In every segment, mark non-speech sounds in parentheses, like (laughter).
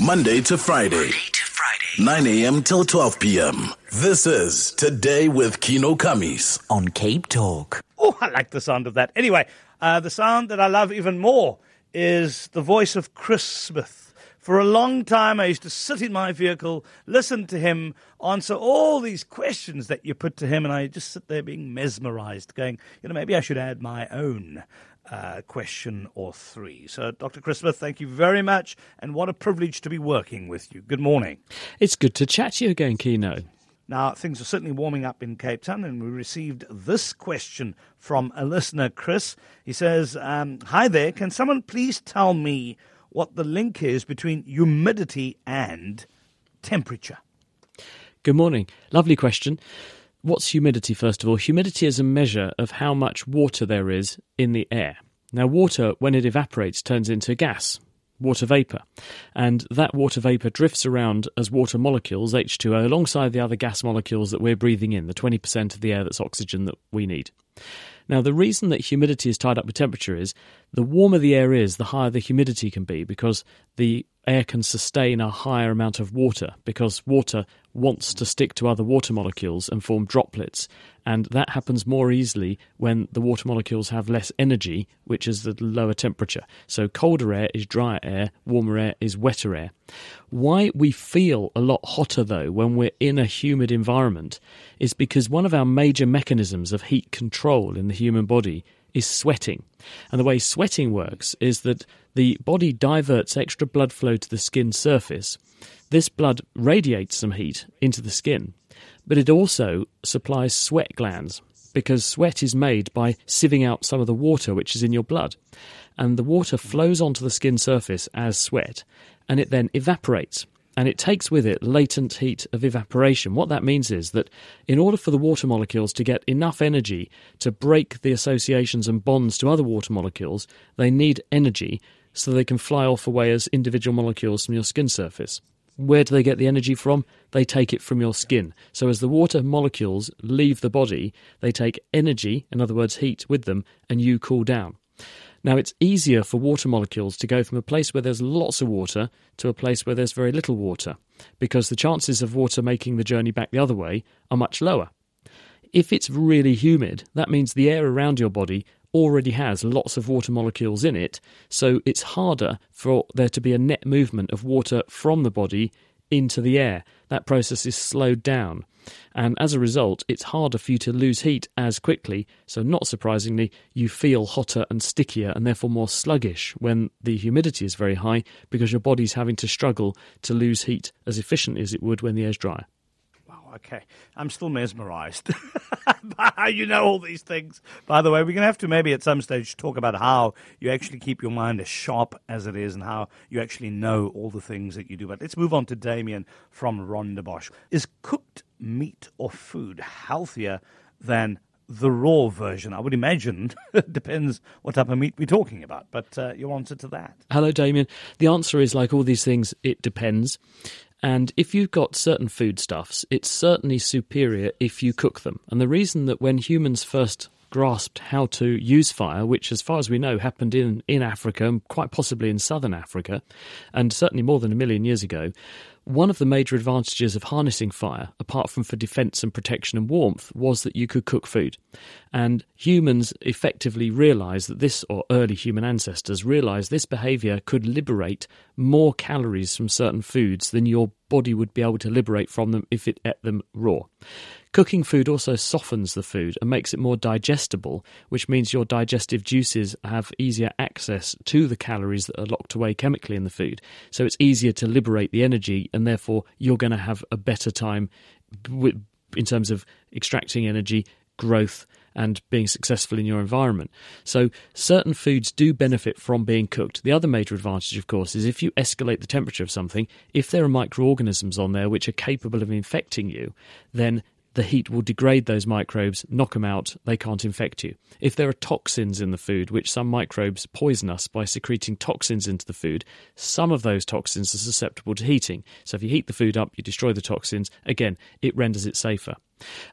Monday to Friday. 9 a.m. till 12 p.m. This is Today with Kieno Kammies on Cape Talk. Oh, I like the sound of that. Anyway, uh, the sound that I love even more is the voice of Chris Smith. For a long time, I used to sit in my vehicle, listen to him answer all these questions that you put to him, and I just sit there being mesmerized, going, you know, maybe I should add my own uh, question or three. So, Dr. Chris Smith, thank you very much, and what a privilege to be working with you. Good morning. It's good to chat to you again, Kieno. Now, things are certainly warming up in Cape Town, and we received this question from a listener, Chris. He says, um, Hi there, can someone please tell me what the link is between humidity and temperature? Good morning. Lovely question. What's humidity, first of all? Humidity is a measure of how much water there is in the air. Now, water, when it evaporates, turns into gas, water vapour. And that water vapour drifts around as water molecules, H2O, alongside the other gas molecules that we're breathing in, the 20% of the air that's oxygen that we need. Now, the reason that humidity is tied up with temperature is the warmer the air is, the higher the humidity can be because the air can sustain a higher amount of water because water wants to stick to other water molecules and form droplets. And that happens more easily when the water molecules have less energy, which is the lower temperature. So colder air is drier air, warmer air is wetter air. Why we feel a lot hotter though when we're in a humid environment is because one of our major mechanisms of heat control in the human body is sweating. And the way sweating works is that the body diverts extra blood flow to the skin surface. This blood radiates some heat into the skin, but it also supplies sweat glands because sweat is made by sieving out some of the water which is in your blood. And the water flows onto the skin surface as sweat and it then evaporates and it takes with it latent heat of evaporation. What that means is that in order for the water molecules to get enough energy to break the associations and bonds to other water molecules, they need energy so they can fly off away as individual molecules from your skin surface. Where do they get the energy from? They take it from your skin. So, as the water molecules leave the body, they take energy, in other words, heat, with them, and you cool down. Now, it's easier for water molecules to go from a place where there's lots of water to a place where there's very little water, because the chances of water making the journey back the other way are much lower. If it's really humid, that means the air around your body already has lots of water molecules in it, so it's harder for there to be a net movement of water from the body into the air. That process is slowed down. And as a result, it's harder for you to lose heat as quickly. So, not surprisingly, you feel hotter and stickier and therefore more sluggish when the humidity is very high because your body's having to struggle to lose heat as efficiently as it would when the air's drier okay. I'm still mesmerized (laughs) by how you know all these things. By the way, we're going to have to maybe at some stage talk about how you actually keep your mind as sharp as it is and how you actually know all the things that you do. But let's move on to Damien from Rondebosch. Is cooked meat or food healthier than the raw version? I would imagine (laughs) it depends what type of meat we're talking about, but uh, your answer to that. Hello, Damien. The answer is like all these things, it depends. And if you've got certain foodstuffs, it's certainly superior if you cook them. And the reason that when humans first grasped how to use fire, which, as far as we know, happened in, in Africa and quite possibly in southern Africa, and certainly more than a million years ago, one of the major advantages of harnessing fire, apart from for defense and protection and warmth, was that you could cook food. And humans effectively realized that this, or early human ancestors realized this behavior could liberate more calories from certain foods than your body would be able to liberate from them if it ate them raw. Cooking food also softens the food and makes it more digestible, which means your digestive juices have easier access to the calories that are locked away chemically in the food. So it's easier to liberate the energy, and therefore you're going to have a better time in terms of extracting energy, growth, and being successful in your environment. So, certain foods do benefit from being cooked. The other major advantage, of course, is if you escalate the temperature of something, if there are microorganisms on there which are capable of infecting you, then the heat will degrade those microbes, knock them out, they can't infect you. If there are toxins in the food, which some microbes poison us by secreting toxins into the food, some of those toxins are susceptible to heating. So if you heat the food up, you destroy the toxins, again, it renders it safer.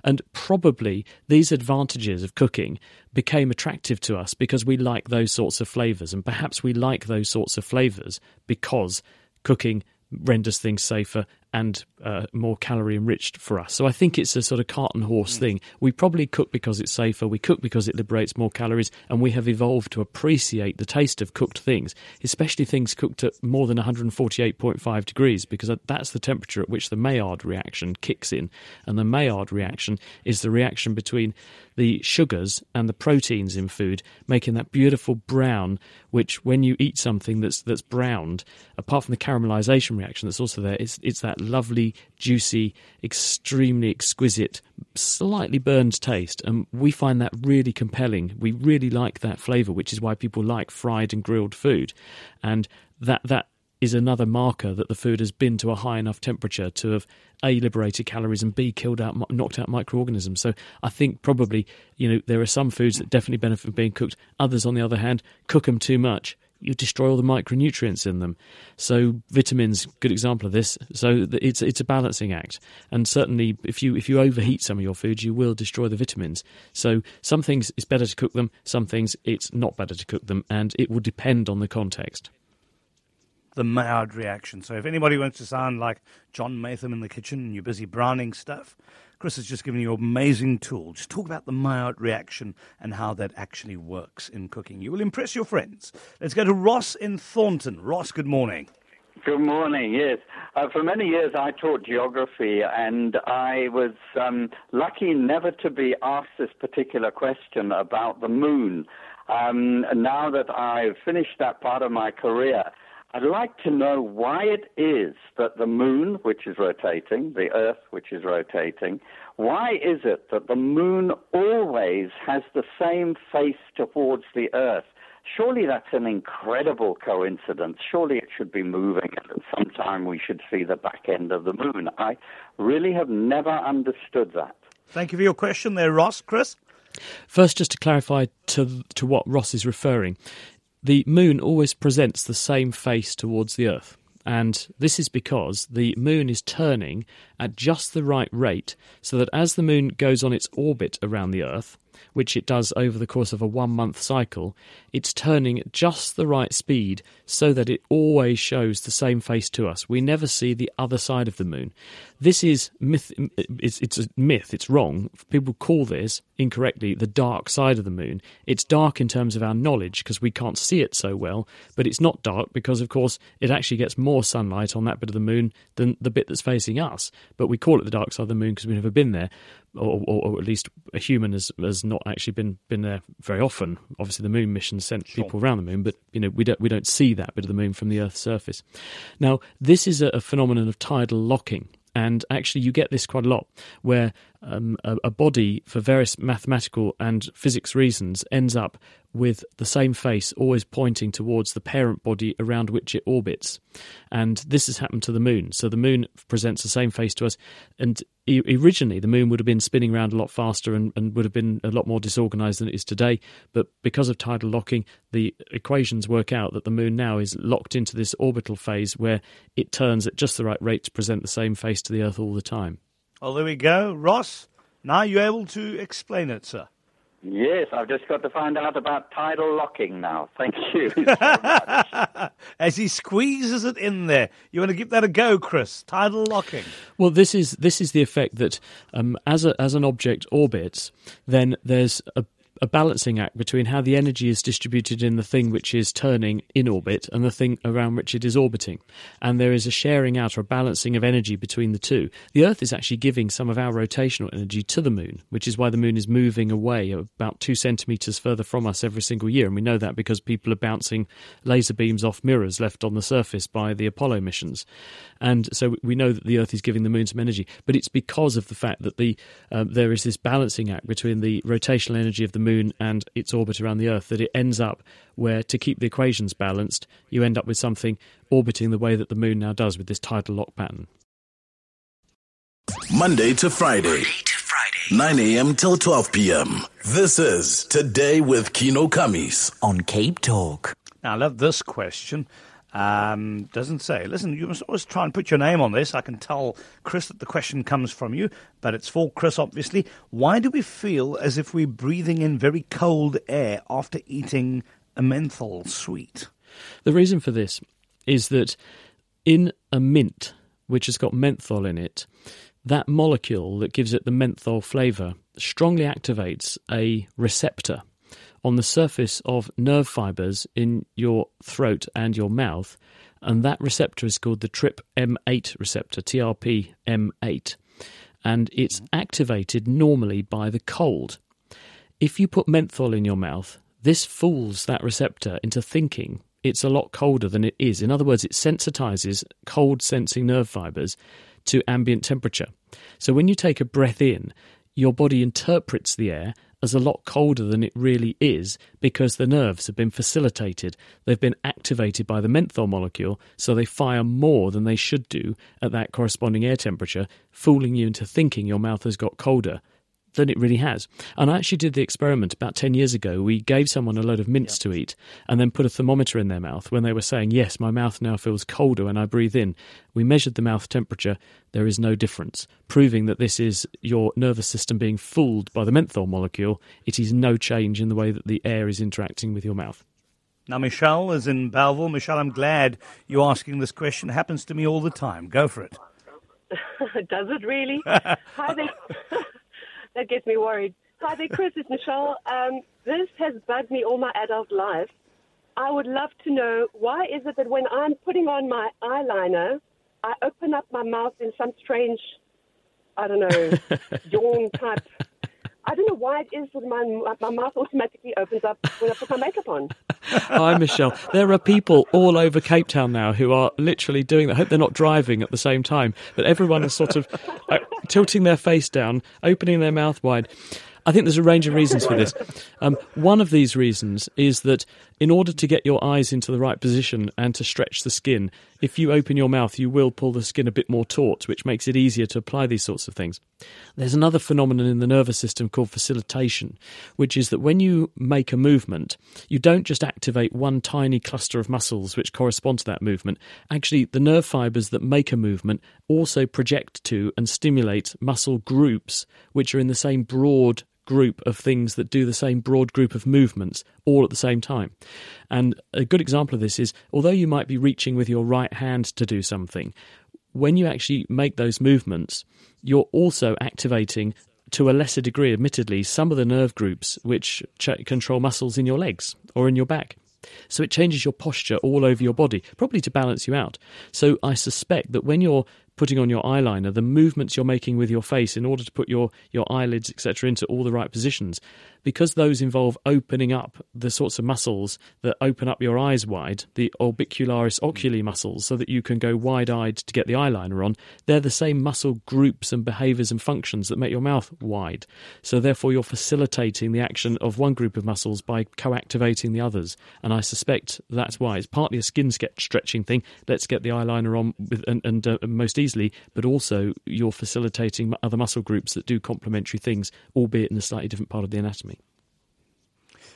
And probably these advantages of cooking became attractive to us because we like those sorts of flavours, and perhaps we like those sorts of flavours because cooking renders things safer and uh, more calorie enriched for us. So I think it's a sort of cart and horse mm. thing. We probably cook because it's safer, we cook because it liberates more calories, and we have evolved to appreciate the taste of cooked things, especially things cooked at more than 148.5 degrees, because that's the temperature at which the Maillard reaction kicks in. And the Maillard reaction is the reaction between the sugars and the proteins in food, making that beautiful brown, which when you eat something that's that's browned, apart from the caramelization reaction that's also there, it's it's that lovely, juicy, extremely exquisite, slightly burned taste. And we find that really compelling. We really like that flavour, which is why people like fried and grilled food. And that that is another marker that the food has been to a high enough temperature to have a liberated calories and b killed out knocked out microorganisms so i think probably you know there are some foods that definitely benefit from being cooked others on the other hand cook them too much you destroy all the micronutrients in them. So vitamins good example of this. So it's it's a balancing act. And certainly if you if you overheat some of your foods you will destroy the vitamins. So some things it's better to cook them. Some things it's not better to cook them. And it will depend on the context the Maillard reaction. So if anybody wants to sound like John Maytham in the kitchen and you're busy browning stuff, Chris has just given you an amazing tool. Just talk about the Maillard reaction and how that actually works in cooking. You will impress your friends. Let's go to Ross in Thornton. Ross, good morning. Good morning. Yes, uh, for many years I taught geography, and I was um, lucky never to be asked this particular question about the moon. Um, now that I've finished that part of my career, I'd like to know why it is that the moon, which is rotating, the earth, which is rotating, why is it that the moon always has the same face towards the earth? Surely that's an incredible coincidence. Surely it should be moving, and at some time we should see the back end of the moon. I really have never understood that. Thank you for your question there, Ross. Chris? First, just to clarify to to what Ross is referring, the moon always presents the same face towards the Earth. And this is because the moon is turning at just the right rate, so that as the moon goes on its orbit around the Earth, which it does over the course of a one month cycle, it's turning at just the right speed so that it always shows the same face to us. We never see the other side of the moon. This is myth. It's, it's a myth. It's wrong. People call this incorrectly the dark side of the moon. It's dark in terms of our knowledge because we can't see it so well, but it's not dark because, of course, it actually gets more sunlight on that bit of the moon than the bit that's facing us. But we call it the dark side of the moon because we've never been there or, or, or, at least a human has, has not actually been, been there very often. Obviously, the moon mission sent sure. people around the moon, but you know we don't we don't see that bit of the moon from the Earth's surface. Now, this is a, a phenomenon of tidal locking. And actually, you get this quite a lot, where um, a, a, body, for various mathematical and physics reasons, ends up with the same face always pointing towards the parent body around which it orbits. And this has happened to the moon. So the moon presents the same face to us. And originally, the moon would have been spinning around a lot faster and, and would have been a lot more disorganized than it is today. But because of tidal locking, the equations work out that the moon now is locked into this orbital phase where it turns at just the right rate to present the same face to the Earth all the time. Well, there we go. Ross, now you're able to explain it, sir. Yes, I've just got to find out about tidal locking now. Thank you. (laughs) (laughs) As he squeezes it in there, you want to give that a go, Chris? Tidal locking. Well, this is this is the effect that um, as a, as an object orbits, then there's a a balancing act between how the energy is distributed in the thing which is turning in orbit and the thing around which it is orbiting. And there is a sharing out or a balancing of energy between the two. The Earth is actually giving some of our rotational energy to the moon, which is why the moon is moving away about two centimetres further from us every single year. And we know that because people are bouncing laser beams off mirrors left on the surface by the Apollo missions. And so we know that the Earth is giving the moon some energy. But it's because of the fact that the um, there is this balancing act between the rotational energy of the moon and its orbit around the Earth that it ends up where, to keep the equations balanced, you end up with something orbiting the way that the moon now does with this tidal lock pattern. Monday to Friday. Monday to Friday. 9 a.m. till 12 p.m. This is Today with Kieno Kammies on Cape Talk. Now, I love this question. Um, doesn't say. Listen, you must always try and put your name on this. I can tell Chris that the question comes from you, but it's for Chris, obviously. Why do we feel as if we're breathing in very cold air after eating a menthol sweet? The reason for this is that in a mint, which has got menthol in it, that molecule that gives it the menthol flavour strongly activates a receptor on the surface of nerve fibers in your throat and your mouth, and that receptor is called the TRPM8 receptor, TRPM8, and it's activated normally by the cold. If you put menthol in your mouth, this fools that receptor into thinking it's a lot colder than it is. In other words, it sensitizes cold sensing nerve fibers to ambient temperature. So when you take a breath in, your body interprets the air as a lot colder than it really is because the nerves have been facilitated. They've been activated by the menthol molecule, so they fire more than they should do at that corresponding air temperature, fooling you into thinking your mouth has got colder than it really has. And I actually did the experiment about 10 years ago. We gave someone a load of mints to eat and then put a thermometer in their mouth when they were saying, Yes, my mouth now feels colder when I breathe in. We measured the mouth temperature. There is no difference, proving that this is your nervous system being fooled by the menthol molecule. It is no change in the way that the air is interacting with your mouth. Now, Michelle is in Bellville. Michelle, I'm glad you're asking this question. It happens to me all the time. Go for it. (laughs) Does it really? (laughs) Hi there that gets me worried. Hi there, Chris. It's Michelle. Um, this has bugged me all my adult life. I would love to know why is it that when I'm putting on my eyeliner, I open up my mouth in some strange, I don't know, (laughs) yawn type I don't know why it is that my, my mouth automatically opens up when I put my makeup on. (laughs) Hi, Michelle. There are people all over Cape Town now who are literally doing that. I hope they're not driving at the same time, but everyone is sort of uh, tilting their face down, opening their mouth wide. I think there's a range of reasons for this. Um, one of these reasons is that in order to get your eyes into the right position and to stretch the skin, if you open your mouth, you will pull the skin a bit more taut, which makes it easier to apply these sorts of things. There's another phenomenon in the nervous system called facilitation, which is that when you make a movement, you don't just activate one tiny cluster of muscles which correspond to that movement. Actually, the nerve fibers that make a movement also project to and stimulate muscle groups which are in the same broad group of things that do the same broad group of movements all at the same time. And a good example of this is although you might be reaching with your right hand to do something, when you actually make those movements, you're also activating to a lesser degree, admittedly, some of the nerve groups which ch- control muscles in your legs or in your back. So it changes your posture all over your body, probably to balance you out. So I suspect that when you're putting on your eyeliner, the movements you're making with your face in order to put your, your eyelids, etc., into all the right positions, because those involve opening up the sorts of muscles that open up your eyes wide, the orbicularis oculi muscles, so that you can go wide eyed to get the eyeliner on, they're the same muscle groups and behaviors and functions that make your mouth wide. So, therefore, you're facilitating the action of one group of muscles by co activating the others. And I suspect that's why. It's partly a skin stretching thing. Let's get the eyeliner on with, and, and uh, most easily, but also you're facilitating other muscle groups that do complementary things, albeit in a slightly different part of the anatomy.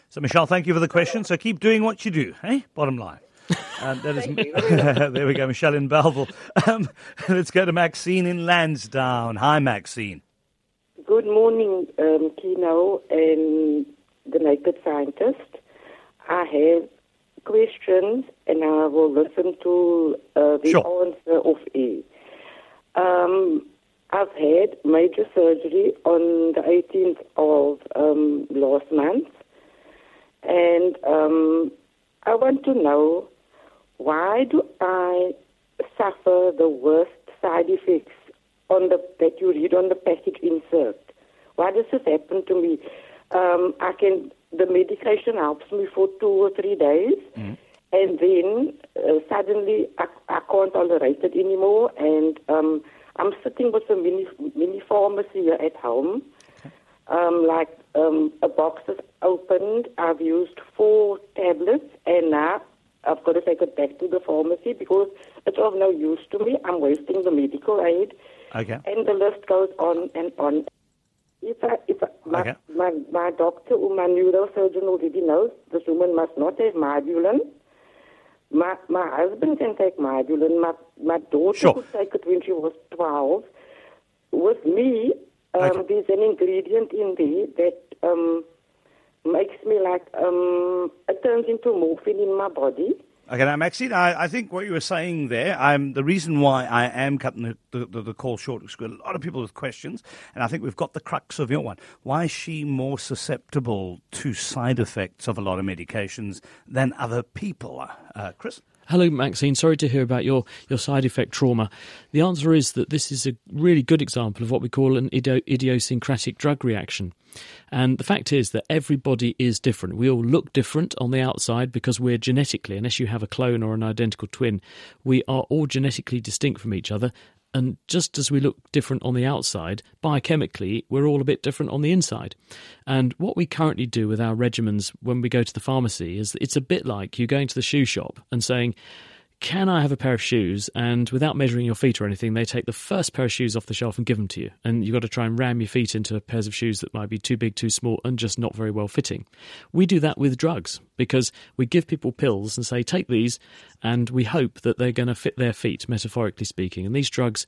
So, Michelle, thank you for the question. So keep doing what you do, hey? Bottom line. (laughs) Uh, that is, (laughs) there we go, Michelle in Bellville. Um, (laughs) let's go to Maxine in Lansdowne. Hi, Maxine. Good morning, um, Kieno and the naked scientist. I have questions and I will listen to uh, the sure. answer of E. Um, I've had major surgery on the 18th of um, last month, and um, I want to know why do I suffer the worst side effects on the that you read on the package insert? Why does this happen to me? Um, I can the medication helps me for two or three days, mm. and then uh, suddenly I, I can't tolerate it anymore, and um, I'm sitting with a mini mini pharmacy at home. Okay. Um, like um, a box is opened. I've used four tablets, and now I've got to take it back to the pharmacy because it's of no use to me. I'm wasting the medical aid. Okay. And the list goes on and on. If I, if I, my, okay. my, my doctor or my neurosurgeon already knows this woman must not have Mybulen. My, my husband can take Mybulen. My, my daughter sure. could take it when she was 12. With me, um, okay. there's an ingredient in there that um, makes me like, um, it turns into morphine in my body. Okay, now Maxine, I, I, think what you were saying there, I'm, the reason why I am cutting the, the, the, call short is a lot of people with questions, and I think we've got the crux of your one. Why is she more susceptible to side effects of a lot of medications than other people? Uh, Chris? Hello, Maxine. Sorry to hear about your, your side effect trauma. The answer is that this is a really good example of what we call an idiosyncratic drug reaction. And the fact is that everybody is different. We all look different on the outside because we're genetically, unless you have a clone or an identical twin, we are all genetically distinct from each other. And just as we look different on the outside, biochemically, we're all a bit different on the inside. And what we currently do with our regimens when we go to the pharmacy is it's a bit like you going to the shoe shop and saying, can I have a pair of shoes? And without measuring your feet or anything, they take the first pair of shoes off the shelf and give them to you. And you've got to try and ram your feet into pairs of shoes that might be too big, too small, and just not very well fitting. We do that with drugs because we give people pills and say, take these, and we hope that they're going to fit their feet, metaphorically speaking. And these drugs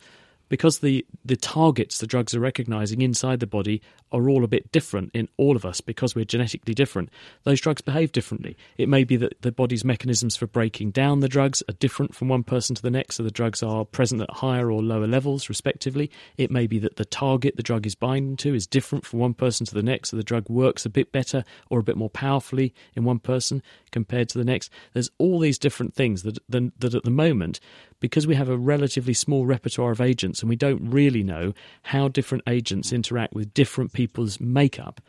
because the, the targets the drugs are recognizing inside the body are all a bit different in all of us because we're genetically different, those drugs behave differently. It may be that the body's mechanisms for breaking down the drugs are different from one person to the next, so the drugs are present at higher or lower levels, respectively. It may be that the target the drug is binding to is different from one person to the next, so the drug works a bit better or a bit more powerfully in one person compared to the next. There's all these different things that, that, that at the moment because we have a relatively small repertoire of agents and we don't really know how different agents interact with different people's makeup,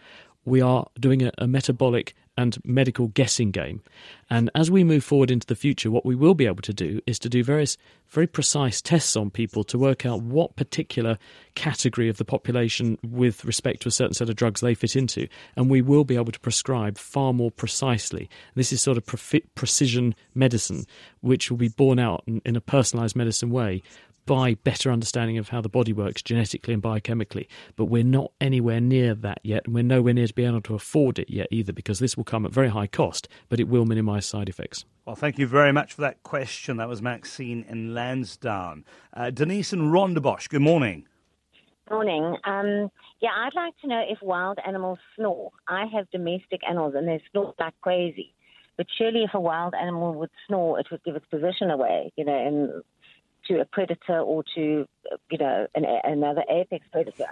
we are doing a, a metabolic and medical guessing game. And as we move forward into the future, what we will be able to do is to do various very precise tests on people to work out what particular category of the population with respect to a certain set of drugs they fit into. And we will be able to prescribe far more precisely. This is sort of pre- precision medicine, which will be borne out in, in a personalized medicine way by better understanding of how the body works genetically and biochemically. But we're not anywhere near that yet, and we're nowhere near to be able to afford it yet either, because this will come at very high cost, but it will minimise side effects. Well, thank you very much for that question. That was Maxine in Lansdowne. Uh, Denise and Rondebosch, good morning. Morning. Um, yeah, I'd like to know if wild animals snore. I have domestic animals and they snore like crazy. But surely, if a wild animal would snore, it would give its position away, you know, and to a predator or to, you know, an, another apex predator?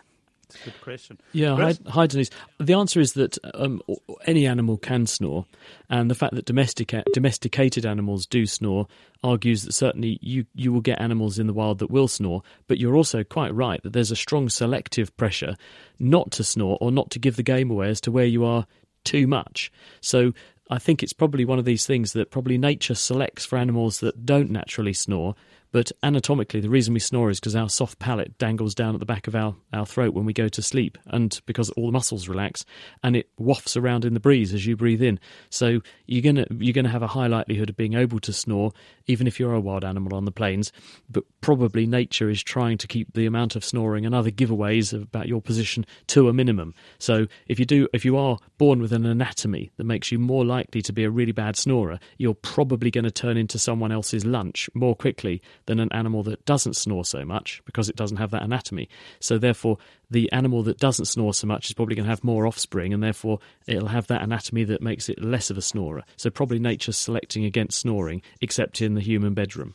good question. Yeah, hi, hi, Denise. The answer is that um, any animal can snore, and the fact that domestica- domesticated animals do snore argues that certainly you, you will get animals in the wild that will snore, but you're also quite right that there's a strong selective pressure not to snore or not to give the game away as to where you are too much. So I think it's probably one of these things that probably nature selects for animals that don't naturally snore but anatomically, the reason we snore is because our soft palate dangles down at the back of our, our throat when we go to sleep, and because all the muscles relax, and it wafts around in the breeze as you breathe in. So you're gonna you're gonna have a high likelihood of being able to snore, even if you're a wild animal on the plains. But probably nature is trying to keep the amount of snoring and other giveaways about your position to a minimum. So if you do, if you are born with an anatomy that makes you more likely to be a really bad snorer, you're probably going to turn into someone else's lunch more quickly than an animal that doesn't snore so much because it doesn't have that anatomy. So, therefore, the animal that doesn't snore so much is probably going to have more offspring, and therefore it'll have that anatomy that makes it less of a snorer. So, probably nature's selecting against snoring, except in the human bedroom.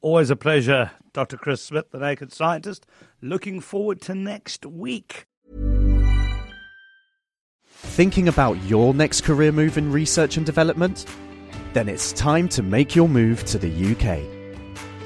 Always a pleasure, Dr. Chris Smith, the Naked Scientist. Looking forward to next week. Thinking about your next career move in research and development? Then it's time to make your move to the UK.